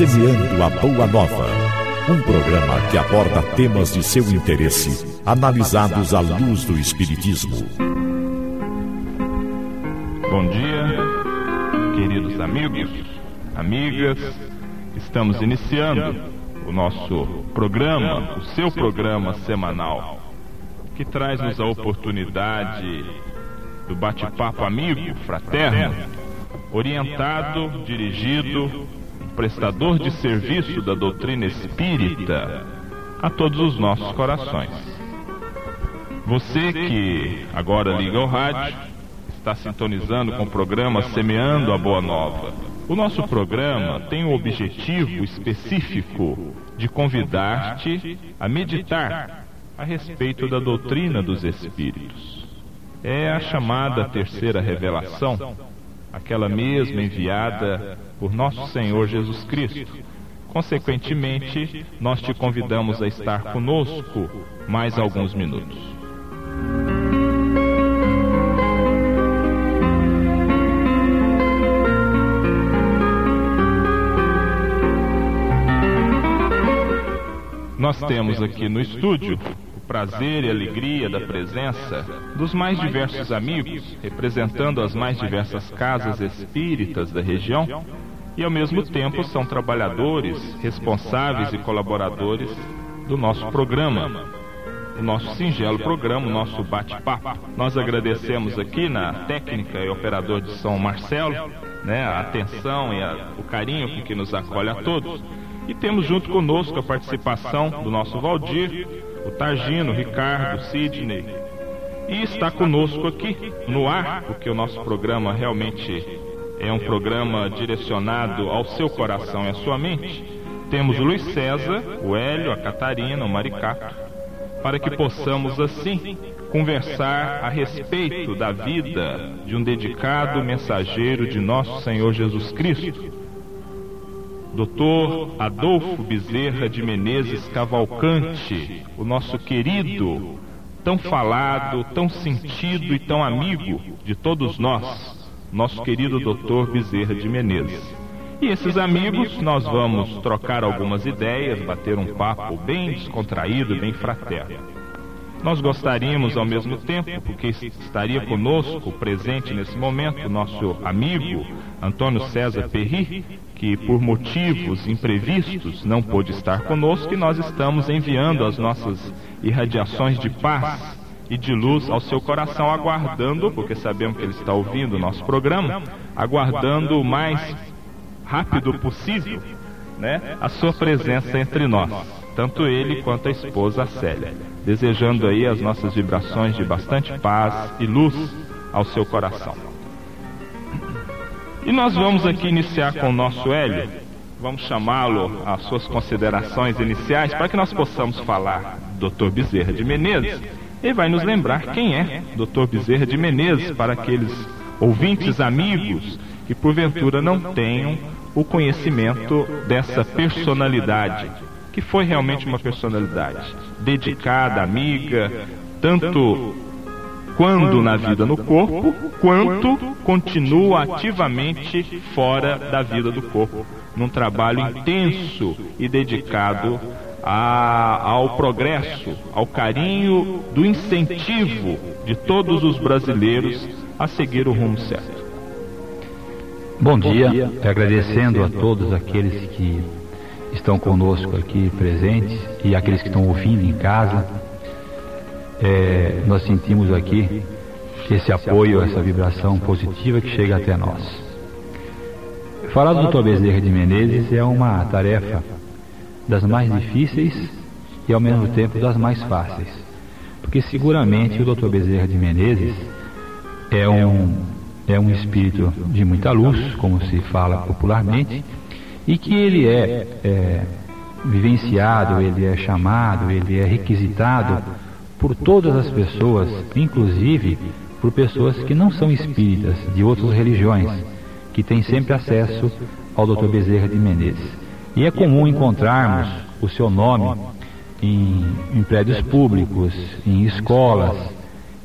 Semeando a Boa Nova. Um programa que aborda temas de seu interesse, analisados à luz do Espiritismo. Bom dia, queridos amigos, amigas. Estamos iniciando o nosso programa, o seu programa semanal, que traz-nos a oportunidade do bate-papo amigo, fraterno, orientado, dirigido, prestador de serviço da doutrina espírita a todos os nossos corações. Você que agora liga o rádio, está sintonizando com o programa Semeando a Boa Nova. O nosso programa tem o objetivo específico de convidar-te a meditar a respeito da doutrina dos Espíritos é a chamada terceira revelação, aquela mesma enviada por nosso Senhor Jesus Cristo. Consequentemente, nós te convidamos a estar conosco mais alguns minutos. Nós temos aqui no estúdio prazer e alegria da presença dos mais diversos amigos, representando as mais diversas casas espíritas da região, e ao mesmo tempo são trabalhadores, responsáveis e colaboradores do nosso programa, o nosso singelo programa, o nosso bate-papo. Nós agradecemos aqui na técnica e operador de São Marcelo, né, a atenção e a, o carinho com que nos acolhe a todos. E temos junto conosco a participação do nosso Valdir, o Targino, Ricardo, Sidney. E está conosco aqui no ar, porque o nosso programa realmente é um programa direcionado ao seu coração e à sua mente. Temos o Luiz César, o Hélio, a Catarina, o Maricato, para que possamos assim conversar a respeito da vida de um dedicado mensageiro de nosso Senhor Jesus Cristo Doutor Adolfo Bezerra de Menezes Cavalcante, o nosso querido, tão falado, tão sentido e tão amigo de todos nós, nosso querido doutor Bezerra de Menezes. E esses amigos, nós vamos trocar algumas ideias, bater um papo bem descontraído, bem fraterno. Nós gostaríamos ao mesmo tempo, porque estaria conosco presente nesse momento, nosso amigo Antônio César Perri, que por motivos imprevistos não pôde estar conosco e nós estamos enviando as nossas irradiações de paz e de luz ao seu coração, aguardando, porque sabemos que ele está ouvindo o nosso programa, aguardando o mais rápido possível, né, a sua presença entre nós, tanto ele quanto a esposa Célia, desejando aí as nossas vibrações de bastante paz e luz ao seu coração. E nós vamos aqui iniciar com o nosso Hélio. Vamos chamá-lo às suas considerações iniciais para que nós possamos falar do Dr. Bezerra de Menezes. Ele vai nos lembrar quem é Dr. Bezerra de Menezes para aqueles ouvintes amigos que porventura não tenham o conhecimento dessa personalidade, que foi realmente uma personalidade dedicada, amiga, tanto quando na vida no corpo, quanto continua ativamente fora da vida do corpo, num trabalho intenso e dedicado a, ao progresso, ao carinho do incentivo de todos os brasileiros a seguir o rumo certo. Bom dia, agradecendo a todos aqueles que estão conosco aqui presentes e aqueles que estão ouvindo em casa é, nós sentimos aqui esse apoio, essa vibração positiva que chega até nós. Falar do Dr. Bezerra de Menezes é uma tarefa das mais difíceis e ao mesmo tempo das mais fáceis, porque seguramente o Dr. Bezerra de Menezes é um, é um espírito de muita luz, como se fala popularmente, e que ele é, é vivenciado, ele é chamado, ele é requisitado por todas as pessoas, inclusive por pessoas que não são espíritas, de outras religiões, que têm sempre acesso ao Dr. Bezerra de Menezes. E é comum encontrarmos o seu nome em, em prédios públicos, em escolas,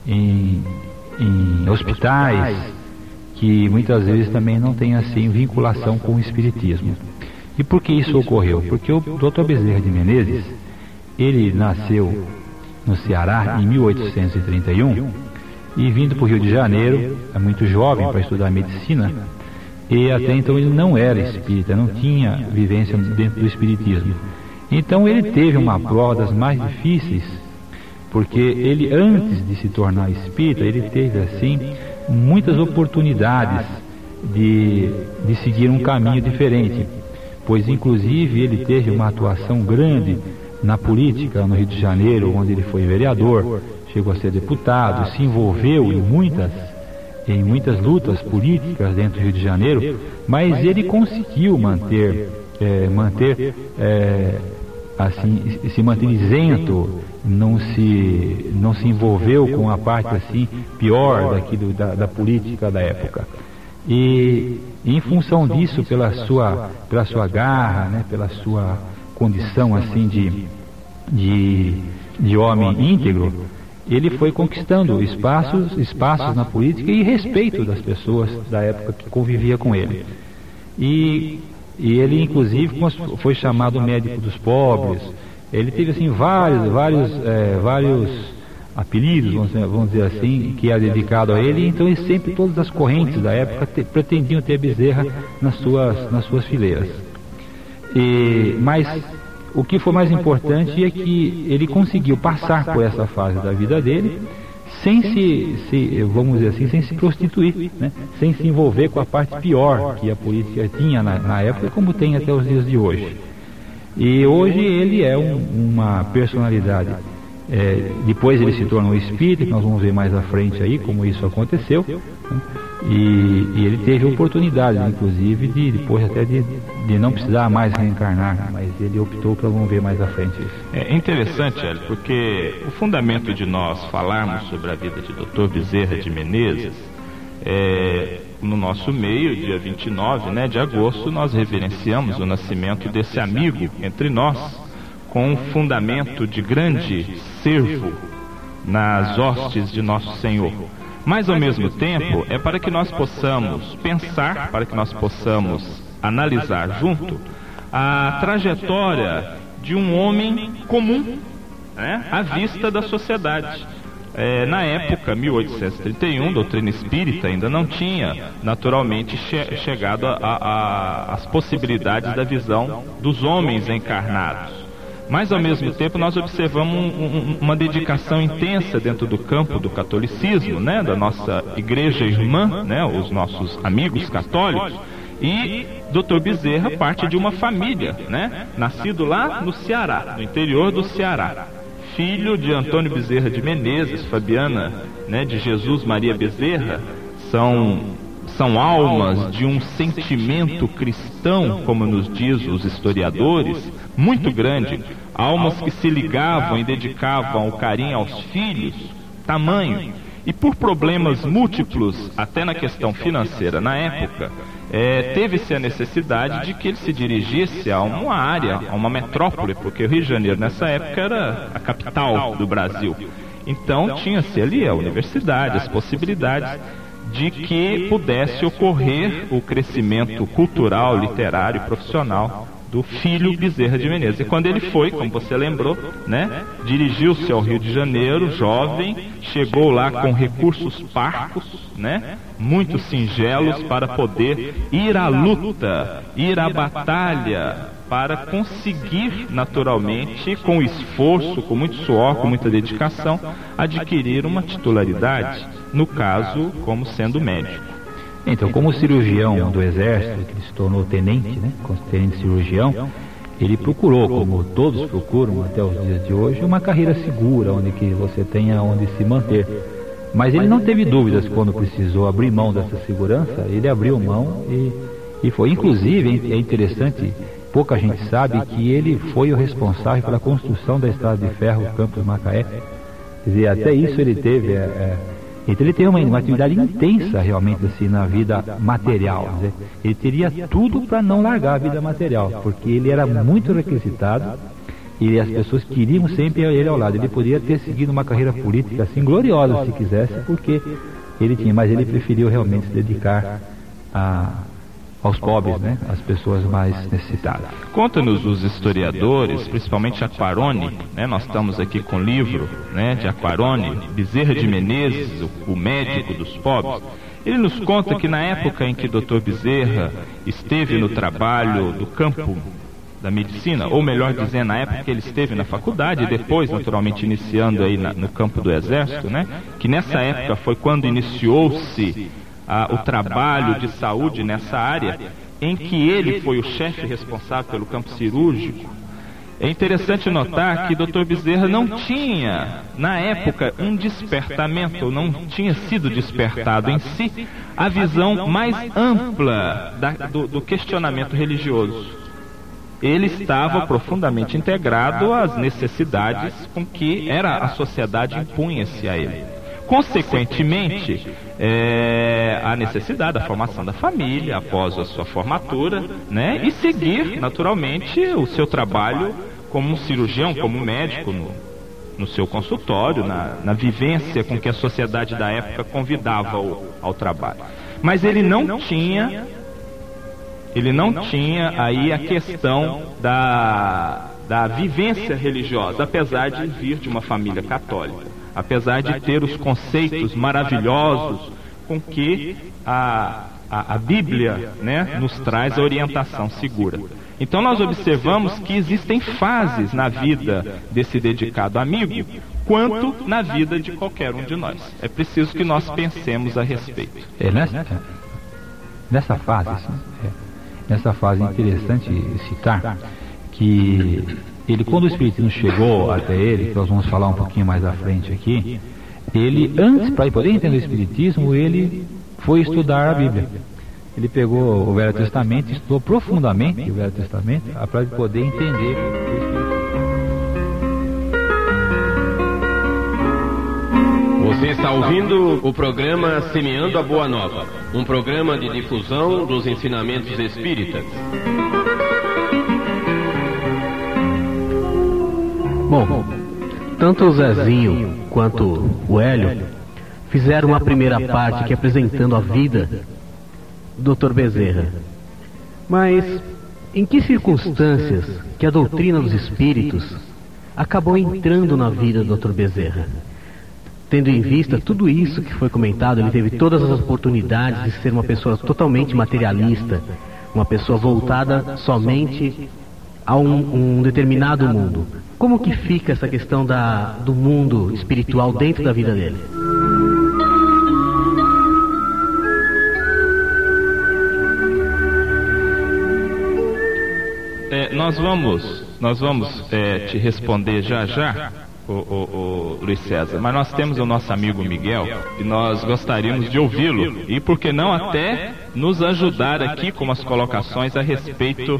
em, em hospitais, que muitas vezes também não têm assim vinculação com o espiritismo. E por que isso ocorreu? Porque o Dr. Bezerra de Menezes, ele nasceu no Ceará em 1831 e vindo para o Rio de Janeiro, é muito jovem para estudar medicina, e até então ele não era espírita, não tinha vivência dentro do espiritismo. Então ele teve uma prova das mais difíceis, porque ele antes de se tornar espírita, ele teve assim muitas oportunidades de, de seguir um caminho diferente, pois inclusive ele teve uma atuação grande na política no Rio de Janeiro, onde ele foi vereador, chegou a ser deputado, se envolveu em muitas em muitas lutas políticas dentro do Rio de Janeiro, mas ele conseguiu manter é, manter é, assim se manter isento, não se não se envolveu com a parte assim pior daquilo da, da política da época. E em função disso, pela sua pela sua garra, né, pela sua condição assim de de, de homem íntegro, ele foi conquistando espaços, espaços na política e respeito das pessoas da época que convivia com ele. E, e ele, inclusive, foi chamado médico dos pobres. Ele teve assim vários, vários, é, vários apelidos, vamos dizer, vamos dizer, assim, que é dedicado a ele. Então, ele sempre todas as correntes da época te, pretendiam ter Bezerra nas suas, nas suas fileiras. E, mas o que foi mais importante é que ele conseguiu passar por essa fase da vida dele sem se, se vamos dizer assim, sem se prostituir, né? sem se envolver com a parte pior que a polícia tinha na, na época, como tem até os dias de hoje. E hoje ele é um, uma personalidade. É, depois ele se tornou espírita, que nós vamos ver mais à frente aí como isso aconteceu. Né? E, e, ele teve oportunidade, inclusive, de depois até de, de não precisar mais reencarnar, mas ele optou para vamos ver mais à frente isso. É interessante, Hélio, porque o fundamento de nós falarmos sobre a vida de Dr. Bezerra de Menezes é, no nosso meio, dia 29 né, de agosto, nós reverenciamos o nascimento desse amigo entre nós, com um fundamento de grande servo nas hostes de nosso Senhor. Mas ao mesmo tempo, é para que nós possamos pensar, para que nós possamos analisar junto a trajetória de um homem comum né, à vista da sociedade. É, na época, 1831, doutrina espírita ainda não tinha naturalmente che chegado às possibilidades da visão dos homens encarnados. Mas ao mesmo tempo nós observamos um, um, uma dedicação intensa dentro do campo do catolicismo, né, da nossa igreja irmã, né, os nossos amigos católicos. E Dr. Bezerra parte de uma família, né, nascido lá no Ceará, no interior do Ceará. Filho de Antônio Bezerra de Menezes, Fabiana, né, de Jesus Maria Bezerra, são são almas de um sentimento cristão, como nos diz os historiadores, muito grande, almas que se ligavam e dedicavam o carinho aos filhos, tamanho, e por problemas múltiplos, até na questão financeira na época, é, teve-se a necessidade de que ele se dirigisse a uma área, a uma metrópole, porque o Rio de Janeiro nessa época era a capital do Brasil. Então tinha-se ali a universidade, as possibilidades de que pudesse ocorrer o crescimento cultural, literário e profissional do filho Bezerra de Menezes. E quando ele foi, como você lembrou, né, dirigiu-se ao Rio de Janeiro, jovem, chegou lá com recursos parcos, né, muito singelos para poder ir à luta, ir à batalha, para conseguir naturalmente, com esforço, com muito suor, com muita dedicação, adquirir uma titularidade, no caso, como sendo médico. Então, como cirurgião do Exército, que se tornou tenente, né, tenente cirurgião, ele procurou, como todos procuram até os dias de hoje, uma carreira segura, onde que você tenha onde se manter. Mas ele não teve dúvidas quando precisou abrir mão dessa segurança, ele abriu mão e, e foi. Inclusive, é interessante, pouca gente sabe que ele foi o responsável pela construção da estrada de ferro Campos Macaé. Quer dizer, até isso ele teve. É, é, então ele tem uma, uma atividade intensa realmente assim na vida material. Ele teria tudo para não largar a vida material, porque ele era muito requisitado e as pessoas queriam sempre ele ao lado. Ele poderia ter seguido uma carreira política assim gloriosa se quisesse, porque ele tinha, mas ele preferiu realmente se dedicar a, aos pobres, né? As pessoas mais necessitadas. Conta-nos os historiadores, principalmente Aquarone, né? Nós estamos aqui com o livro, né, de Aquarone, Bezerra de Menezes, o, o médico dos pobres. Ele nos conta que na época em que Dr. Bezerra esteve no trabalho do campo da medicina, ou melhor dizendo, na época que ele esteve na faculdade e depois, naturalmente, iniciando aí na, no campo do exército, né? Que nessa época foi quando iniciou-se o trabalho de saúde nessa área, em que ele foi o chefe responsável pelo campo cirúrgico. É interessante notar que Dr. Bezerra não tinha, na época, um despertamento, não tinha sido despertado em si, a visão mais ampla da, do, do questionamento religioso ele estava profundamente integrado às necessidades com que era a sociedade impunha-se a ele. Consequentemente, é, a necessidade da formação da família após a sua formatura, né, e seguir naturalmente o seu trabalho como cirurgião, como médico no, no seu consultório, na, na, vivência com que a sociedade da época convidava ao, ao trabalho. Mas ele não tinha ele não tinha aí a questão da, da vivência religiosa, apesar de vir de uma família católica, apesar de ter os conceitos maravilhosos com que a, a, a Bíblia né, nos traz a orientação segura. Então nós observamos que existem fases na vida desse dedicado amigo, quanto na vida de qualquer um de nós. É preciso que nós pensemos a respeito. É nessa, nessa fase, é nessa fase é interessante citar que ele, quando o Espiritismo chegou até ele, que nós vamos falar um pouquinho mais à frente aqui, ele, antes, para poder entender o Espiritismo, ele foi estudar a Bíblia. Ele pegou o Velho Testamento, estudou profundamente o Velho Testamento, para poder entender o. Você está ouvindo o programa Semeando a Boa Nova, um programa de difusão dos ensinamentos espíritas. Bom, tanto o Zezinho quanto o Hélio fizeram uma primeira parte aqui apresentando a vida do Dr. Bezerra. Mas em que circunstâncias que a doutrina dos espíritos acabou entrando na vida do Dr. Bezerra? Tendo em vista tudo isso que foi comentado, ele teve todas as oportunidades de ser uma pessoa totalmente materialista, uma pessoa voltada somente a um, um determinado mundo. Como que fica essa questão da, do mundo espiritual dentro da vida dele? É, nós vamos, nós vamos é, te responder já já o, o, o, Luiz César, mas nós temos o nosso amigo Miguel e nós gostaríamos de ouvi-lo e, por que não, até nos ajudar aqui com as colocações a respeito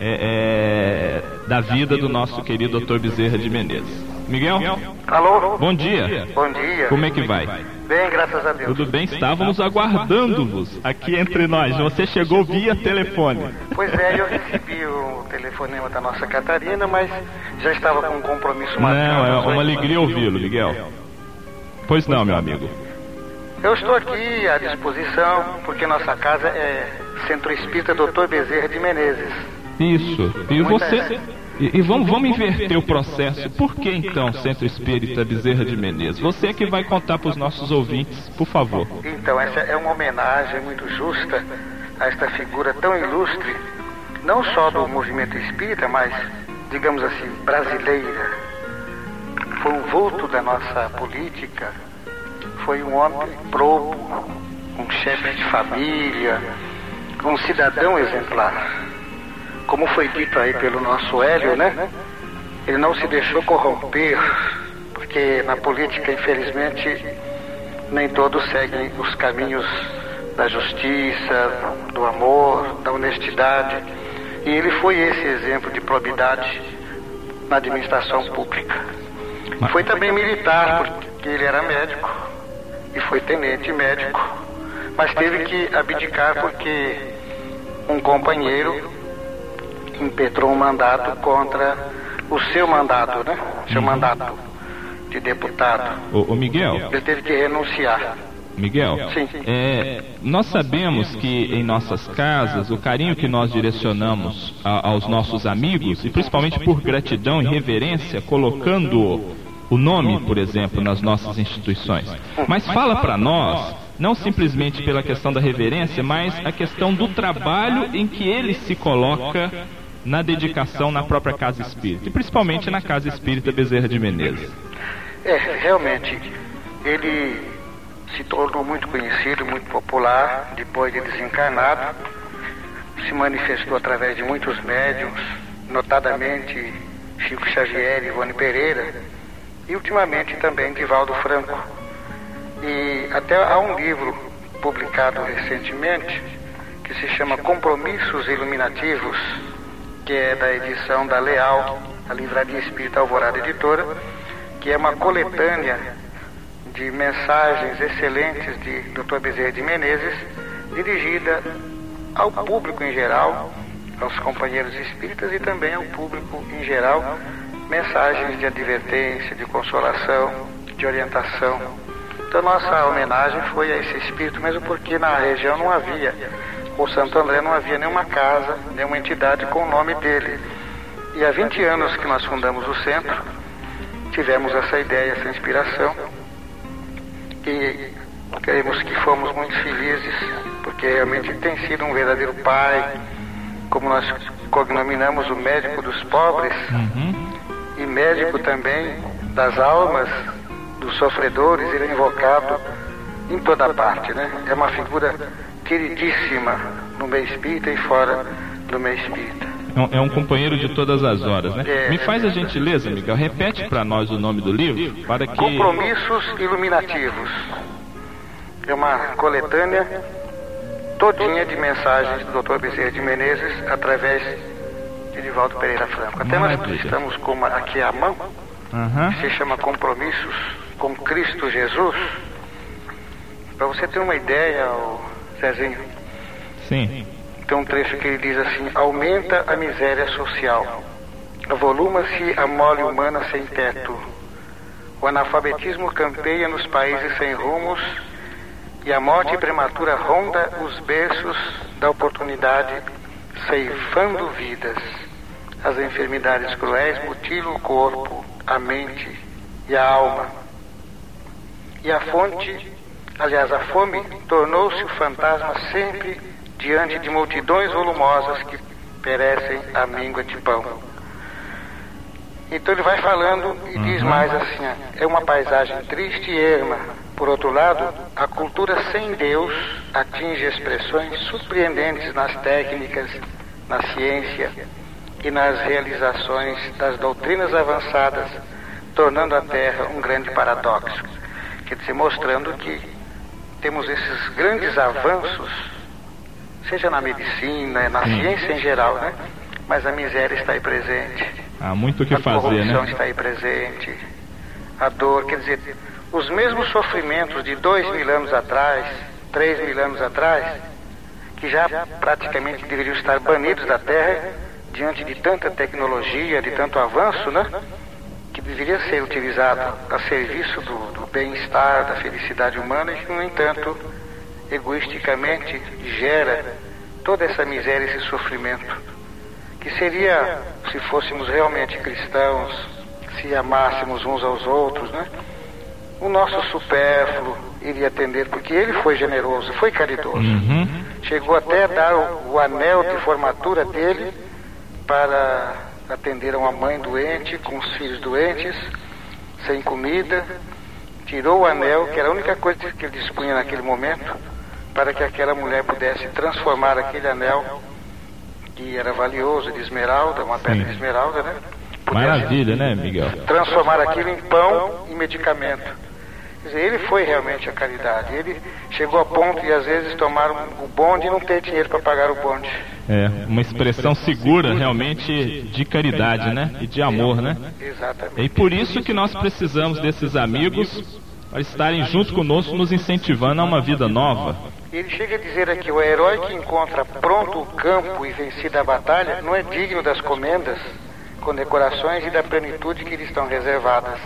é, é, da vida do nosso querido Dr. Bezerra de Menezes. Miguel? Alô? Bom dia. Bom dia. Como é que vai? Bem, graças a Deus. Tudo bem? Estávamos aguardando-vos aqui entre nós. Você chegou via telefone. Pois é, eu recebi o telefonema da nossa Catarina, mas já estava com um compromisso marcado. Não, é uma alegria ouvi-lo, Miguel. Pois não, meu amigo. Eu estou aqui à disposição, porque nossa casa é Centro Espírita Dr. Bezerra de Menezes. Isso. E você... E, e, vamos, vamos inverter o processo. Por que então Centro Espírita Bezerra de Menezes? Você é que vai contar para os nossos ouvintes, por favor. Então, essa é uma homenagem muito justa a esta figura tão ilustre, não só do movimento espírita, mas, digamos assim, brasileira. Foi um vulto da nossa política, foi um homem probo, um chefe de família, um cidadão exemplar como foi dito aí pelo nosso Hélio, né? Ele não se deixou corromper, porque na política, infelizmente, nem todos seguem os caminhos da justiça, do amor, da honestidade. E ele foi esse exemplo de probidade na administração pública. Foi também militar, porque ele era médico e foi tenente médico, mas teve que abdicar porque um companheiro impetrou um mandato contra o seu mandato, né? Seu uhum. mandato de deputado. O, o, Miguel? Ele teve que renunciar. Miguel, é, nós sabemos que em nossas casas o carinho que nós direcionamos a, aos nossos amigos, e principalmente por gratidão e reverência, colocando o nome, por exemplo, nas nossas instituições. Mas fala para nós, não simplesmente pela questão da reverência, mas a questão do trabalho em que ele se coloca na dedicação na própria casa espírita, e principalmente na casa espírita Bezerra de Menezes. É, realmente, ele se tornou muito conhecido, muito popular depois de desencarnado. Se manifestou através de muitos médiums, notadamente Chico Xavier e Ivone Pereira, e ultimamente também Divaldo Franco. E até há um livro publicado recentemente que se chama Compromissos Iluminativos, que é da edição da Leal, a Livraria Espírita Alvorada Editora, que é uma coletânea de mensagens excelentes de Dr. Bezerra de Menezes, dirigida ao público em geral, aos companheiros espíritas e também ao público em geral, mensagens de advertência, de consolação, de orientação. Então nossa homenagem foi a esse espírito, mesmo porque na região não havia, o Santo André não havia nenhuma casa, nenhuma entidade com o nome dele. E há 20 anos que nós fundamos o centro, tivemos essa ideia, essa inspiração que creemos que fomos muito felizes, porque realmente tem sido um verdadeiro pai, como nós cognominamos o médico dos pobres uhum. e médico também das almas dos sofredores, ele é invocado em toda parte, né? É uma figura queridíssima no meio espírita e fora do meio espírita. É um companheiro de todas as horas, né? É, Me faz a gentileza, Miguel, repete para nós o nome do livro para que. Compromissos Iluminativos. É uma coletânea todinha de mensagens do Dr. Bezerra de Menezes através de Edivaldo Pereira Franco. Até nós estamos com uma, aqui à mão, uhum. que se chama Compromissos com Cristo Jesus. Para você ter uma ideia, Zezinho. Sim. Tem um trecho que ele diz assim: aumenta a miséria social, avoluma-se a mole humana sem teto, o analfabetismo campeia nos países sem rumos e a morte prematura ronda os berços da oportunidade, ceifando vidas. As enfermidades cruéis mutilam o corpo, a mente e a alma. E a fonte, aliás, a fome, tornou-se o fantasma sempre diante de multidões volumosas que perecem à míngua de pão. Então ele vai falando e diz uhum. mais assim: é uma paisagem triste e erma. Por outro lado, a cultura sem Deus atinge expressões surpreendentes nas técnicas, na ciência e nas realizações das doutrinas avançadas, tornando a Terra um grande paradoxo. Quer dizer, mostrando que temos esses grandes avanços seja na medicina, na Sim. ciência em geral, né? Mas a miséria está aí presente. Há muito o que a fazer, né? A está aí presente. A dor, quer dizer, os mesmos sofrimentos de dois mil anos atrás, três mil anos atrás, que já praticamente deveriam estar banidos da Terra diante de tanta tecnologia, de tanto avanço, né? Deveria ser utilizado a serviço do, do bem-estar, da felicidade humana e que, no entanto, egoisticamente gera toda essa miséria, esse sofrimento. Que seria, se fôssemos realmente cristãos, se amássemos uns aos outros, né? O nosso supérfluo iria atender, porque ele foi generoso, foi caridoso. Uhum. Chegou até a dar o, o anel de formatura dele para atender uma mãe doente, com os filhos doentes, sem comida. Tirou o anel, que era a única coisa que ele dispunha naquele momento, para que aquela mulher pudesse transformar aquele anel que era valioso de esmeralda, uma pedra de esmeralda, né? Maravilha, né, Miguel? Transformar aquilo em pão e medicamento. Dizer, ele foi realmente a caridade. Ele chegou a ponto de, às vezes, tomar o bonde e não ter dinheiro para pagar o bonde. É, uma expressão segura, realmente, de caridade, né? E de amor, né? Exatamente. E por isso que nós precisamos desses amigos para estarem junto conosco, nos incentivando a uma vida nova. Ele chega a dizer aqui: o herói que encontra pronto o campo e vencida a batalha não é digno das comendas, condecorações e da plenitude que lhe estão reservadas.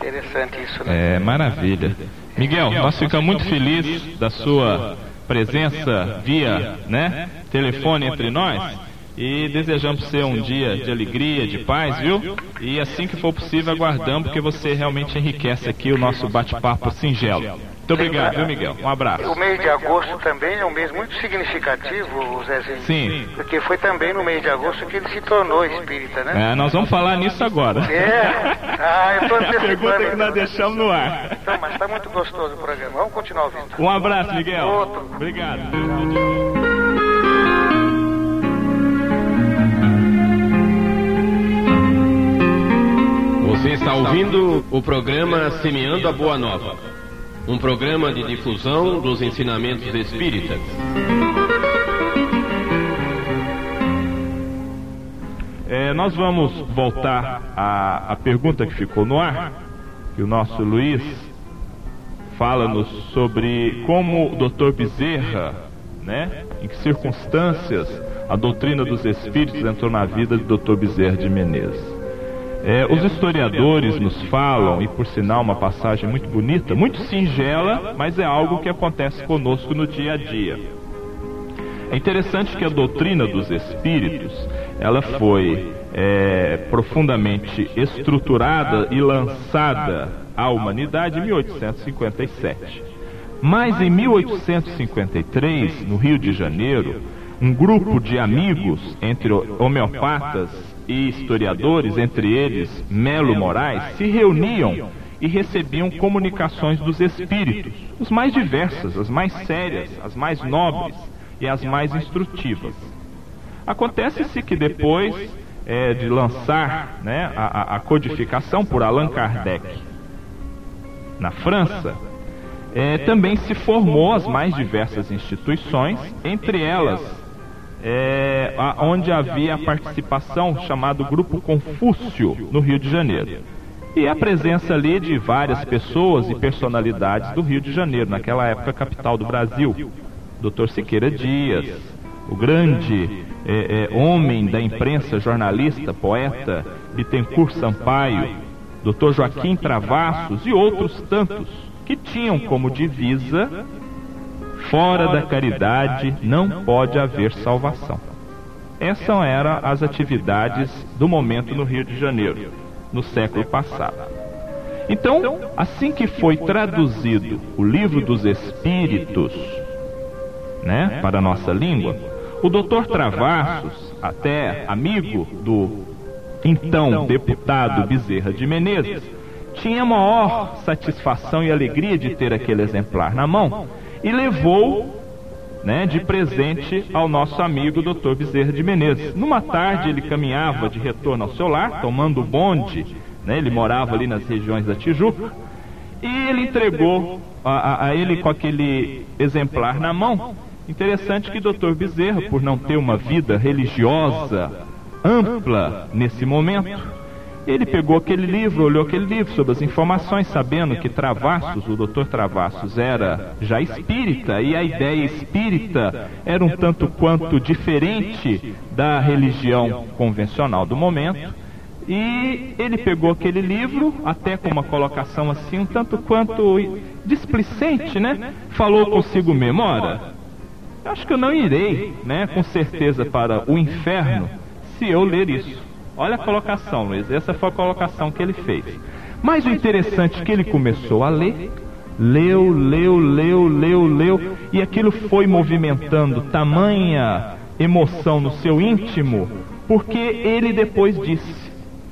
Interessante isso, né? É, maravilha. Miguel, nós ficamos muito felizes da sua presença via né, telefone entre nós e desejamos ser um dia de alegria, de paz, viu? E assim que for possível, aguardamos, porque você realmente enriquece aqui o nosso bate-papo singelo. Muito obrigado, viu, Miguel? Um abraço. O mês de agosto também é um mês muito significativo, Zezinho. Sim. Porque foi também no mês de agosto que ele se tornou espírita, né? É, nós vamos falar nisso agora. É. Ah, eu tô A pergunta que nós deixamos no ar. Então, mas tá muito gostoso o programa. Vamos continuar ouvindo. Um abraço, Miguel. Outro. Obrigado. Você está ouvindo o programa Semeando a Boa Nova, um programa de difusão dos ensinamentos espíritas. É, nós vamos voltar à, à pergunta que ficou no ar, que o nosso Luiz fala-nos sobre como o Dr. Bezerra, né, em que circunstâncias a doutrina dos espíritos entrou na vida do Dr. Bezerra de Menezes. É, os historiadores nos falam, e por sinal uma passagem muito bonita, muito singela, mas é algo que acontece conosco no dia a dia. É interessante que a doutrina dos espíritos ela foi é, profundamente estruturada e lançada à humanidade em 1857. Mas em 1853, no Rio de Janeiro, um grupo de amigos entre homeopatas e historiadores, entre eles Melo Moraes, se reuniam e recebiam comunicações dos espíritos, os mais diversas, as mais sérias, as mais nobres e as mais instrutivas. Acontece-se que depois é, de lançar né, a, a, codificação por Allan Kardec na França, é, também se formou as mais diversas instituições, entre elas é, a, onde havia a participação chamado Grupo Confúcio no Rio de Janeiro. E a presença ali de várias pessoas e personalidades do Rio de Janeiro, naquela época capital do Brasil. Dr. Siqueira Dias, o grande é, é, homem da imprensa, jornalista, poeta, Bittencourt Sampaio, Dr. Joaquim Travassos e outros tantos que tinham como divisa fora da caridade não pode haver salvação. Essas eram as atividades do momento no Rio de Janeiro, no século passado. Então, assim que foi traduzido o livro dos Espíritos, né, para a nossa língua, o doutor Travassos, até amigo do então deputado Bezerra de Menezes, tinha maior satisfação e alegria de ter aquele exemplar na mão e levou né, de presente ao nosso amigo Dr. Bezerra de Menezes. Numa tarde ele caminhava de retorno ao seu lar, tomando bonde, né, ele morava ali nas regiões da Tijuca, e ele entregou a, a ele com aquele exemplar na mão. Interessante que Dr. Bezerra, por não ter uma vida religiosa ampla nesse momento, ele pegou aquele livro, olhou aquele livro sobre as informações, sabendo que Travassos, o doutor Travassos, era já espírita e a ideia espírita era um tanto quanto diferente da religião convencional do momento. E ele pegou aquele livro, até com uma colocação assim, um tanto quanto displicente, né? Falou consigo mesmo: ora, acho que eu não irei, né, com certeza, para o inferno se eu ler isso. Olha a colocação, Luiz. Essa foi a colocação que ele fez. Mas o interessante é que ele começou a ler, leu, leu, leu, leu, leu, e aquilo foi movimentando tamanha emoção no seu íntimo, porque ele depois disse: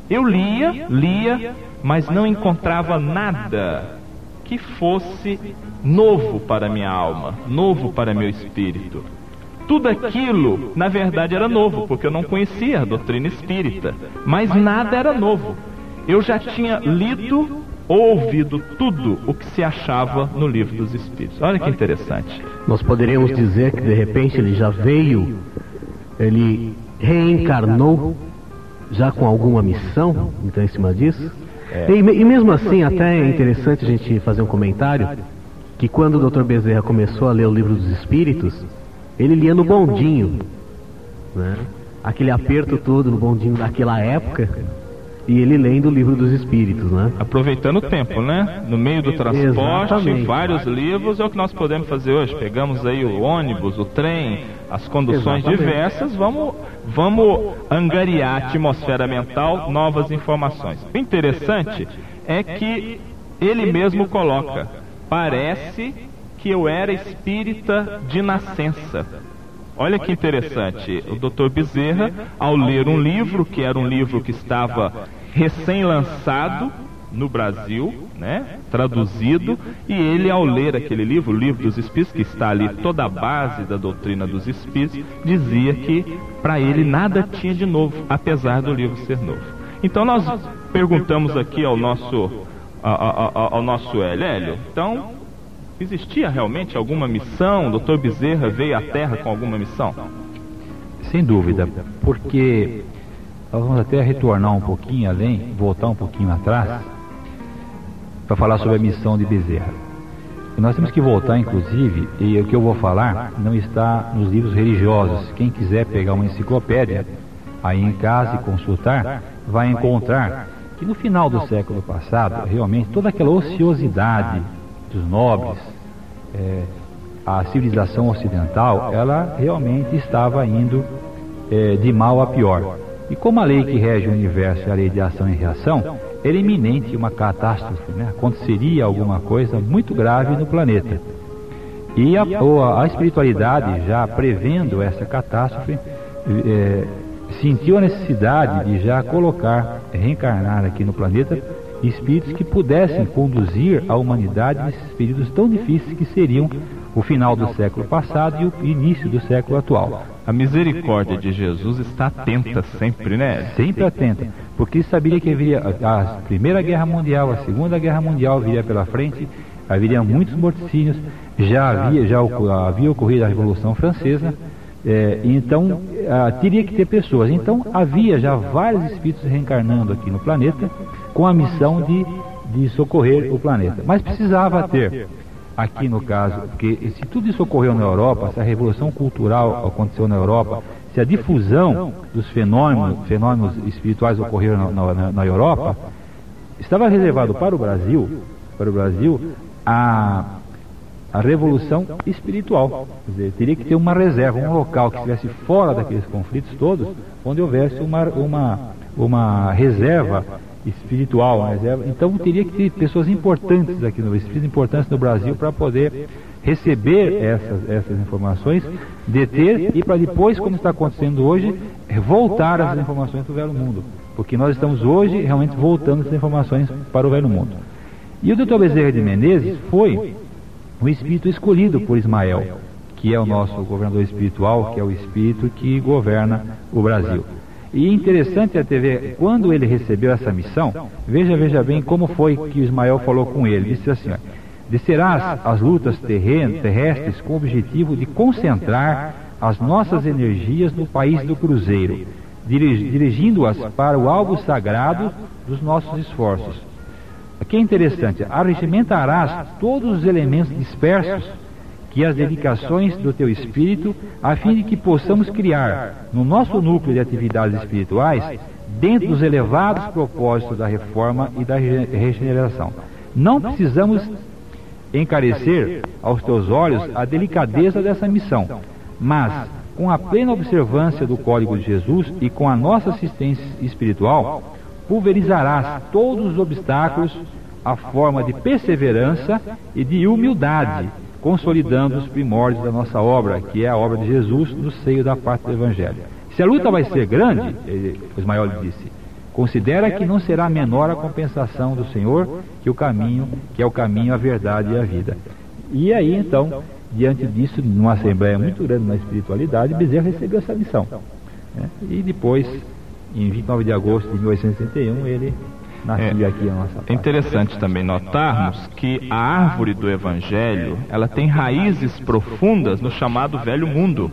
Eu lia, lia, mas não encontrava nada que fosse novo para minha alma, novo para meu espírito. Tudo aquilo, na verdade, era novo, porque eu não conhecia a doutrina espírita. Mas nada era novo. Eu já tinha lido ou ouvido tudo o que se achava no livro dos Espíritos. Olha que interessante. Nós poderíamos dizer que de repente ele já veio, ele reencarnou já com alguma missão, então em cima disso. É. E, e, mesmo assim, até é interessante a gente fazer um comentário que quando o Dr. Bezerra começou a ler o livro dos Espíritos, ele lia no bondinho, né? Aquele aperto todo no bondinho daquela época. E ele lendo o livro dos espíritos, né? Aproveitando o tempo, né? No meio do transporte, Exatamente. vários livros é o que nós podemos fazer hoje. Pegamos aí o ônibus, o trem, as conduções Exatamente. diversas, vamos, vamos angariar a atmosfera mental, novas informações. O interessante é que ele mesmo coloca: parece que eu era espírita de nascença. Olha que interessante, o Dr. Bezerra, ao ler um livro, que era um livro que estava recém-lançado no Brasil, né, traduzido, e ele ao ler aquele livro, o livro dos Espíritos, que está ali toda a base da doutrina dos Espíritos, dizia que para ele nada tinha de novo, apesar do livro ser novo. Então nós perguntamos aqui ao nosso ao, ao- ao nosso Hélio, então existia realmente alguma missão? O Dr. Bezerra veio à Terra com alguma missão? Sem dúvida, porque nós vamos até retornar um pouquinho além, voltar um pouquinho atrás, para falar sobre a missão de Bezerra. E nós temos que voltar, inclusive, e o que eu vou falar não está nos livros religiosos. Quem quiser pegar uma enciclopédia aí em casa e consultar, vai encontrar que no final do século passado, realmente, toda aquela ociosidade dos nobres, eh, a civilização ocidental, ela realmente estava indo eh, de mal a pior. E como a lei que rege o universo é a lei de ação e reação, era iminente uma catástrofe, né? aconteceria alguma coisa muito grave no planeta. E a, a- espiritualidade, já prevendo essa catástrofe, eh, sentiu a necessidade de já colocar, reencarnar aqui no planeta, espíritos que pudessem conduzir a humanidade nesses períodos tão difíceis que seriam o final do século passado e o início do século atual. A misericórdia de Jesus está atenta sempre, né? Sempre atenta, porque sabia que haveria a, Primeira Guerra Mundial, a Segunda Guerra Mundial viria pela frente, haveria muitos morticínios, já havia, já havia ocorrido a Revolução Francesa, eh, então ah, teria que ter pessoas. Então havia já vários espíritos reencarnando aqui no planeta com a missão de, de socorrer o planeta. Mas precisava ter, aqui no caso, porque se tudo isso ocorreu na Europa, se a revolução cultural aconteceu na Europa, se a difusão dos fenômenos, fenômenos espirituais ocorreram na, na- na Europa, estava reservado para o Brasil, para o Brasil, a, a revolução espiritual. Quer dizer, teria que ter uma reserva, um local que estivesse fora daqueles conflitos todos, onde houvesse uma, uma, uma reserva espiritual, uma reserva. Então teria que ter pessoas importantes aqui no espíritos importantes no Brasil para poder receber essas, essas informações, deter e para depois, como está acontecendo hoje, voltar essas informações para o velho mundo. Porque nós estamos hoje realmente voltando essas informações para o velho mundo. E o Dr. Bezerra de Menezes foi o espírito escolhido por Ismael, que é o nosso governador espiritual, que é o espírito que governa o Brasil. E é interessante até ver, quando ele recebeu essa missão, veja, veja bem como foi que Ismael falou com ele. Disse assim, ó, descerás as lutas terren- terrestres com o objetivo de concentrar as nossas energias no país do cruzeiro, dirigi- dirigindo-as para o alvo sagrado dos nossos esforços. Aqui é interessante, arregimentarás todos os elementos dispersos que as dedicações do teu espírito, a fim de que possamos criar no nosso núcleo de atividades espirituais, dentro dos elevados propósitos da reforma e da rege- regeneração. Não precisamos encarecer aos teus olhos a delicadeza dessa missão, mas com a plena observância do código de Jesus e com a nossa assistência espiritual, pulverizarás todos os obstáculos à forma de perseverança e de humildade, consolidando os primórdios da nossa obra, que é a obra de Jesus no seio da parte do Evangelho. Se a luta vai ser grande, Ismael disse, considera que não será menor a compensação do Senhor que o caminho, que é o caminho, a verdade e a vida. E aí então, diante disso, numa assembleia muito grande na espiritualidade, Bezerra recebeu essa missão. né? E depois, em 29 de agosto de 1861, ele É pátria. interessante também notarmos que a árvore do Evangelho ela tem raízes profundas no chamado Velho Mundo,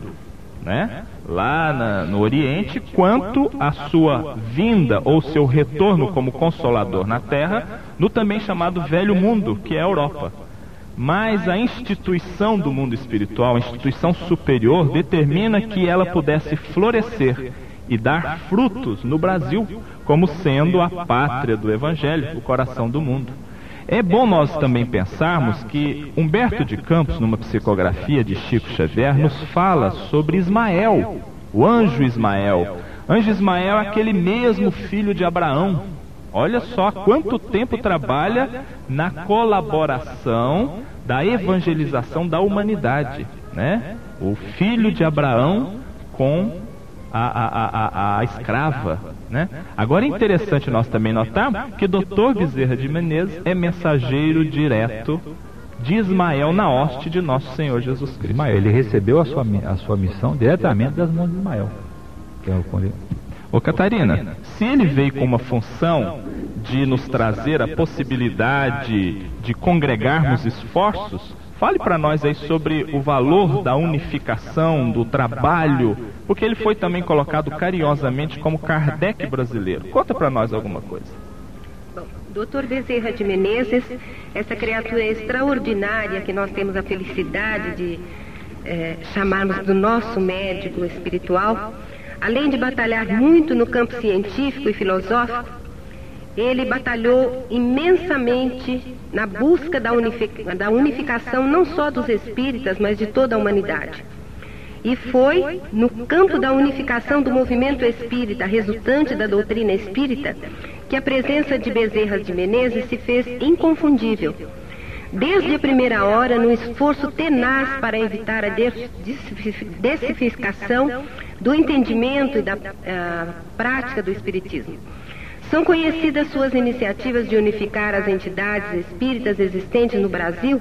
né? Lá na- no Oriente, quanto a sua vinda ou seu retorno como consolador na Terra, no também chamado Velho Mundo, que é a Europa. Mas a instituição do mundo espiritual, a instituição superior, determina que ela pudesse florescer e dar frutos no Brasil, como sendo a pátria do Evangelho, o coração do mundo. É bom nós também pensarmos que Humberto de Campos, numa psicografia de Chico Xavier, nos fala sobre Ismael, o anjo Ismael. Anjo Ismael é aquele mesmo filho de Abraão. Olha só quanto tempo trabalha na colaboração da evangelização da humanidade, né? O filho de Abraão com a, a, a, a, escrava. Né? Agora é interessante nós também notar que Dr. Bezerra de Menezes é mensageiro direto de Ismael na hoste de nosso Senhor Jesus Cristo. Ismael, ele recebeu a sua, a sua missão diretamente das mãos de Ismael. Que é o... Ô Catarina, se ele veio com uma função de nos trazer a possibilidade de congregarmos esforços, Fale para nós aí sobre o valor da unificação, do trabalho, porque ele foi também colocado carinhosamente como Kardec brasileiro. Conta para nós alguma coisa. Dr. Bezerra de Menezes, essa criatura extraordinária que nós temos a felicidade de é, chamarmos do nosso médico espiritual, além de batalhar muito no campo científico e filosófico, ele batalhou imensamente na busca da, da unificação não só dos espíritas, mas de toda a humanidade. E foi no campo da unificação do movimento espírita, resultante da doutrina espírita, que a presença de Bezerra de Menezes se fez inconfundível. Desde a primeira hora, no esforço tenaz para evitar a desificação do entendimento e da uh, prática do Espiritismo. São conhecidas suas iniciativas de unificar as entidades espíritas existentes no Brasil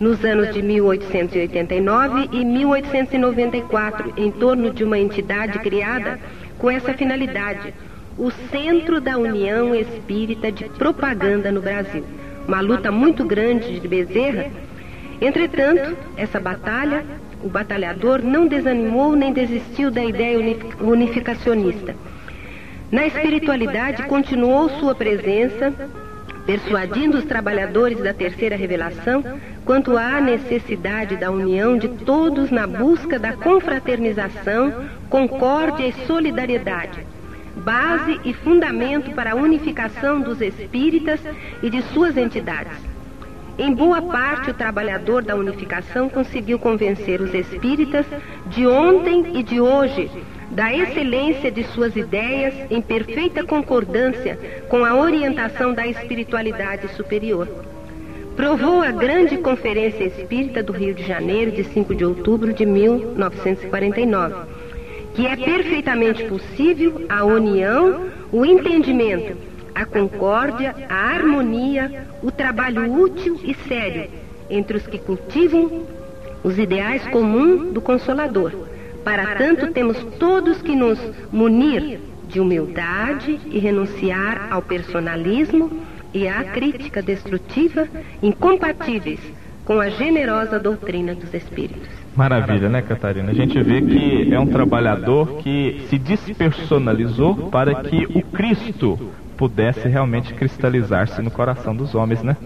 nos anos de 1889 e 1894, em torno de uma entidade criada com essa finalidade, o Centro da União Espírita de Propaganda no Brasil. Uma luta muito grande de Bezerra. Entretanto, essa batalha, o batalhador não desanimou nem desistiu da ideia unificacionista na espiritualidade, continuou sua presença, persuadindo os trabalhadores da terceira revelação quanto à necessidade da união de todos na busca da confraternização, concórdia e solidariedade, base e fundamento para a unificação dos espíritas e de suas entidades. Em boa parte, o trabalhador da unificação conseguiu convencer os espíritas de ontem e de hoje da excelência de suas ideias em perfeita concordância com a orientação da espiritualidade superior. Provou a grande Conferência Espírita do Rio de Janeiro, de 5 de outubro de 1949, que é perfeitamente possível a união, o entendimento, a concórdia, a harmonia, o trabalho útil e sério entre os que cultivam os ideais comuns do Consolador para tanto, temos todos que nos munir de humildade e renunciar ao personalismo e à crítica destrutiva, incompatíveis com a generosa doutrina dos Espíritos. Maravilha, né, Catarina? A gente vê que é um trabalhador que se despersonalizou para que o Cristo pudesse realmente cristalizar-se no coração dos homens, né?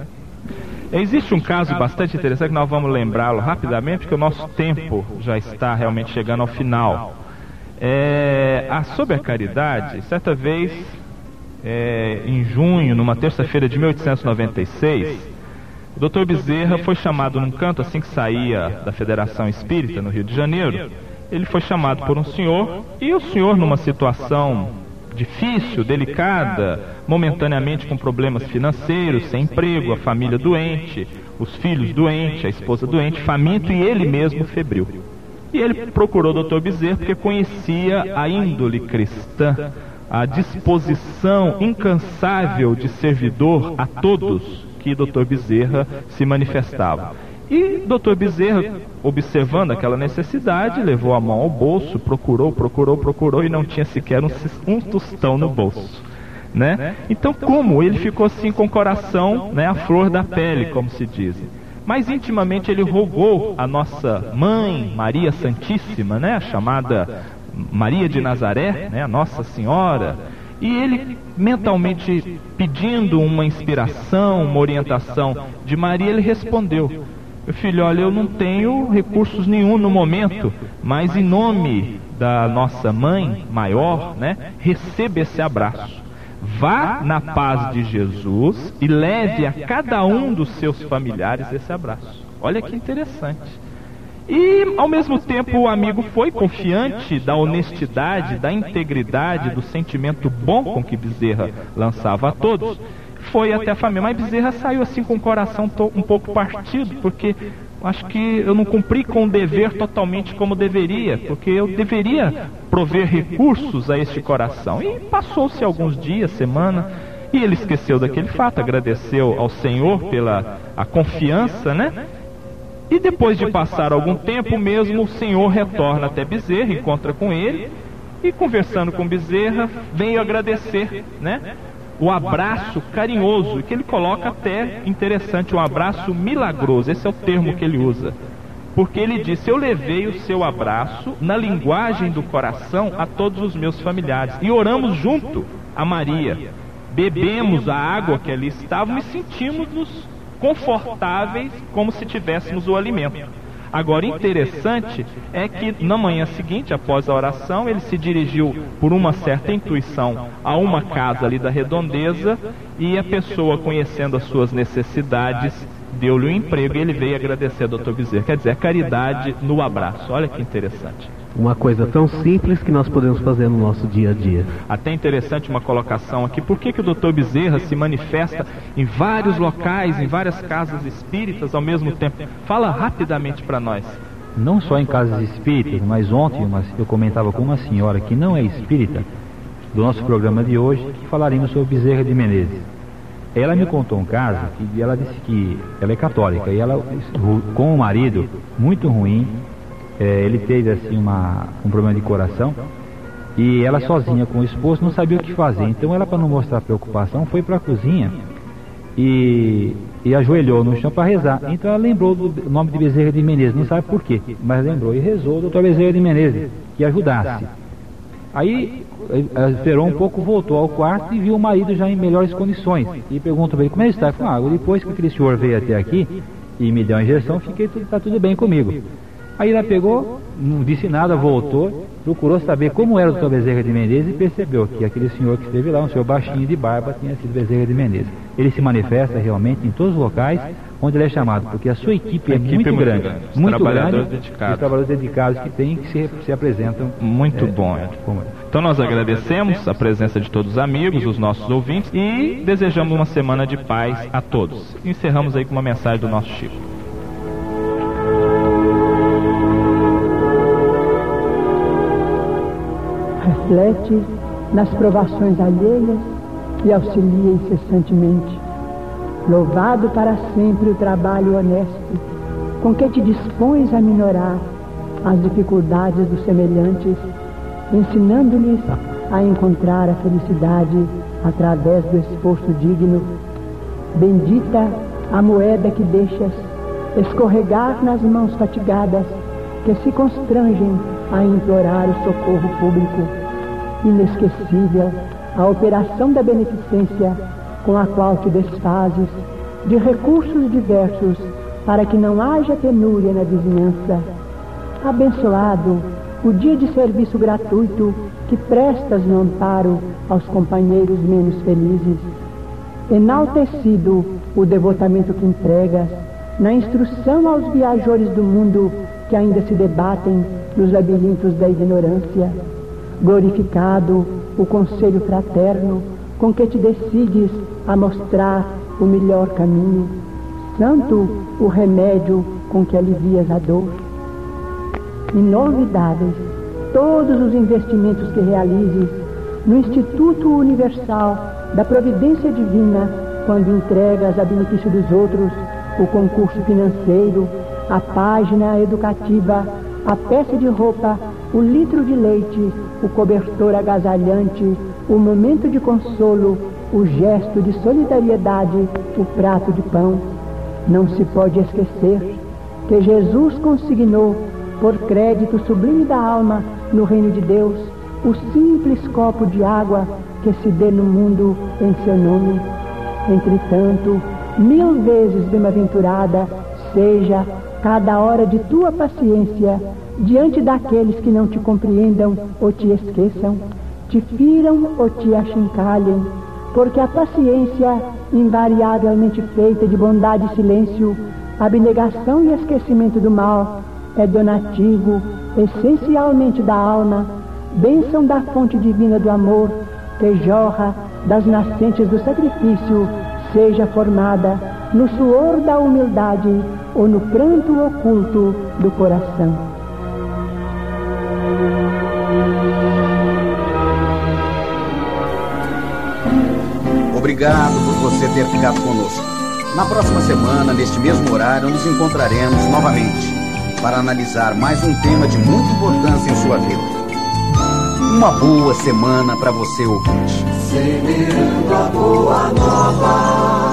Existe um caso bastante interessante que nós vamos lembrá-lo rapidamente, porque o nosso tempo já está realmente chegando ao final. É, a, sobre a caridade, certa vez, é, em junho, numa terça-feira de 1896, o Dr. Bezerra foi chamado num canto assim que saía da Federação Espírita, no Rio de Janeiro. Ele foi chamado por um senhor, e o senhor, numa situação difícil, delicada, momentaneamente com problemas financeiros, sem emprego, a família doente, os filhos doentes, a esposa doente, faminto e ele mesmo febril. E ele procurou o Dr. Bezerra porque conhecia a índole cristã, a disposição incansável de servidor a todos que Dr. Bezerra se manifestava. E Dr. Bezerra, observando aquela necessidade, levou a mão ao bolso, procurou, procurou, procurou e não tinha sequer um, um tostão no bolso. Né? Então, como ele ficou assim com o coração, né, a flor da pele, como se diz. Mas intimamente ele rogou a nossa mãe, Maria Santíssima, né, a chamada Maria de Nazaré, né, a Nossa Senhora, e ele mentalmente pedindo uma inspiração, uma orientação de Maria, ele respondeu: meu filho, olha, eu não tenho recursos nenhum no momento, mas em nome da nossa mãe maior, né? Receba esse abraço. Vá na paz de Jesus e leve a cada um dos seus familiares esse abraço. Olha que interessante. E, ao mesmo tempo, o amigo foi confiante da honestidade, da integridade, do sentimento bom com que Bezerra lançava a todos. Foi até a família. Mas Bezerra saiu assim com o coração um pouco partido, porque acho que eu não cumpri com o dever totalmente como deveria, porque eu deveria prover recursos a este coração. E passou-se alguns dias, semana, e ele esqueceu daquele fato, agradeceu ao Senhor pela a confiança, né? E depois de passar algum tempo mesmo, o Senhor retorna até Bezerra, encontra com ele e conversando com Bezerra, veio agradecer, né? O abraço carinhoso, que ele coloca até interessante, um abraço milagroso, esse é o termo que ele usa. Porque ele disse: Eu levei o seu abraço na linguagem do coração a todos os meus familiares e oramos junto a Maria. Bebemos a água que ali estava e sentimos-nos confortáveis como se tivéssemos o alimento. Agora, interessante é que na manhã seguinte, após a oração, ele se dirigiu por uma certa intuição a uma casa ali da redondeza e a pessoa, conhecendo as suas necessidades, deu-lhe um emprego e ele veio agradecer ao Dr. Bezerra. Quer dizer, a caridade no abraço. Olha que interessante. Uma coisa tão simples que nós podemos fazer no nosso dia a dia. Até interessante uma colocação aqui. Por que, que o Dr. Bezerra se manifesta em vários locais, em várias casas espíritas ao mesmo tempo? Fala rapidamente para nós. Não só em casas espíritas, mas ontem eu comentava com uma senhora que não é espírita, do nosso programa de hoje, que falaríamos sobre Bezerra de Menezes. Ela me contou um caso que ela disse que ela é católica e ela, com o marido, muito ruim, é, ele teve assim uma, um problema de coração e ela sozinha com o esposo não sabia o que fazer. Então ela, para não mostrar preocupação, foi para a cozinha e, e ajoelhou no chão para rezar. Então ela lembrou do nome de Bezerra de Menezes, não sabe por quê, mas lembrou e rezou o doutor Bezerra de Menezes que ajudasse. Aí esperou um pouco, voltou ao quarto e viu o marido já em melhores condições. E perguntou para ele como é que está. Ele falou, ah, depois que aquele senhor veio até aqui e me deu a injeção, fiquei, está tudo bem comigo. Aí ela pegou, não disse nada, voltou, procurou saber como era o doutor Bezerra de Menezes e percebeu que aquele senhor que esteve lá, um senhor baixinho de barba, tinha sido Bezerra de Menezes. Ele se manifesta realmente em todos os locais onde ele é chamado, porque a sua equipe, a é equipe muito, é muito grande, grande. muito trabalhadores grande, dedicados. Os trabalhadores dedicados que tem que se, se apresentam. Muito é, bom. É, então nós agradecemos a presença de todos os amigos, os nossos ouvintes e desejamos uma semana de paz a todos. Encerramos aí com uma mensagem do nosso Chico. Reflete nas provações alheias e auxilia incessantemente. Louvado para sempre o trabalho honesto com que te dispões a minorar as dificuldades dos semelhantes, ensinando-lhes a encontrar a felicidade através do esforço digno. Bendita a moeda que deixas escorregar nas mãos fatigadas que se constrangem a implorar o socorro público inesquecível a operação da beneficência com a qual te desfazes de recursos diversos para que não haja penúria na vizinhança. Abençoado o dia de serviço gratuito que prestas no amparo aos companheiros menos felizes. Enaltecido o devotamento que entregas na instrução aos viajores do mundo que ainda se debatem nos labirintos da ignorância glorificado o conselho fraterno com que te decides a mostrar o melhor caminho, santo o remédio com que alivias a dor. Inovidáveis todos os investimentos que realizes no Instituto Universal da Providência Divina, quando entregas a benefício dos outros o concurso financeiro, a página educativa, a peça de roupa, o litro de leite, o cobertor agasalhante, o momento de consolo, o gesto de solidariedade, o prato de pão. Não se pode esquecer que Jesus consignou, por crédito sublime da alma, no reino de Deus, o simples copo de água que se dê no mundo em seu nome. Entretanto, mil vezes bem-aventurada Seja cada hora de tua paciência diante daqueles que não te compreendam ou te esqueçam, te firam ou te achincalhem, porque a paciência, invariavelmente feita de bondade e silêncio, abnegação e esquecimento do mal, é donativo essencialmente da alma, bênção da fonte divina do amor, que jorra das nascentes do sacrifício, seja formada no suor da humildade ou no pranto oculto do coração. Obrigado por você ter ficado conosco. Na próxima semana, neste mesmo horário, nos encontraremos novamente para analisar mais um tema de muita importância em sua vida. Uma boa semana para você ouvinte. Semeando a boa nova.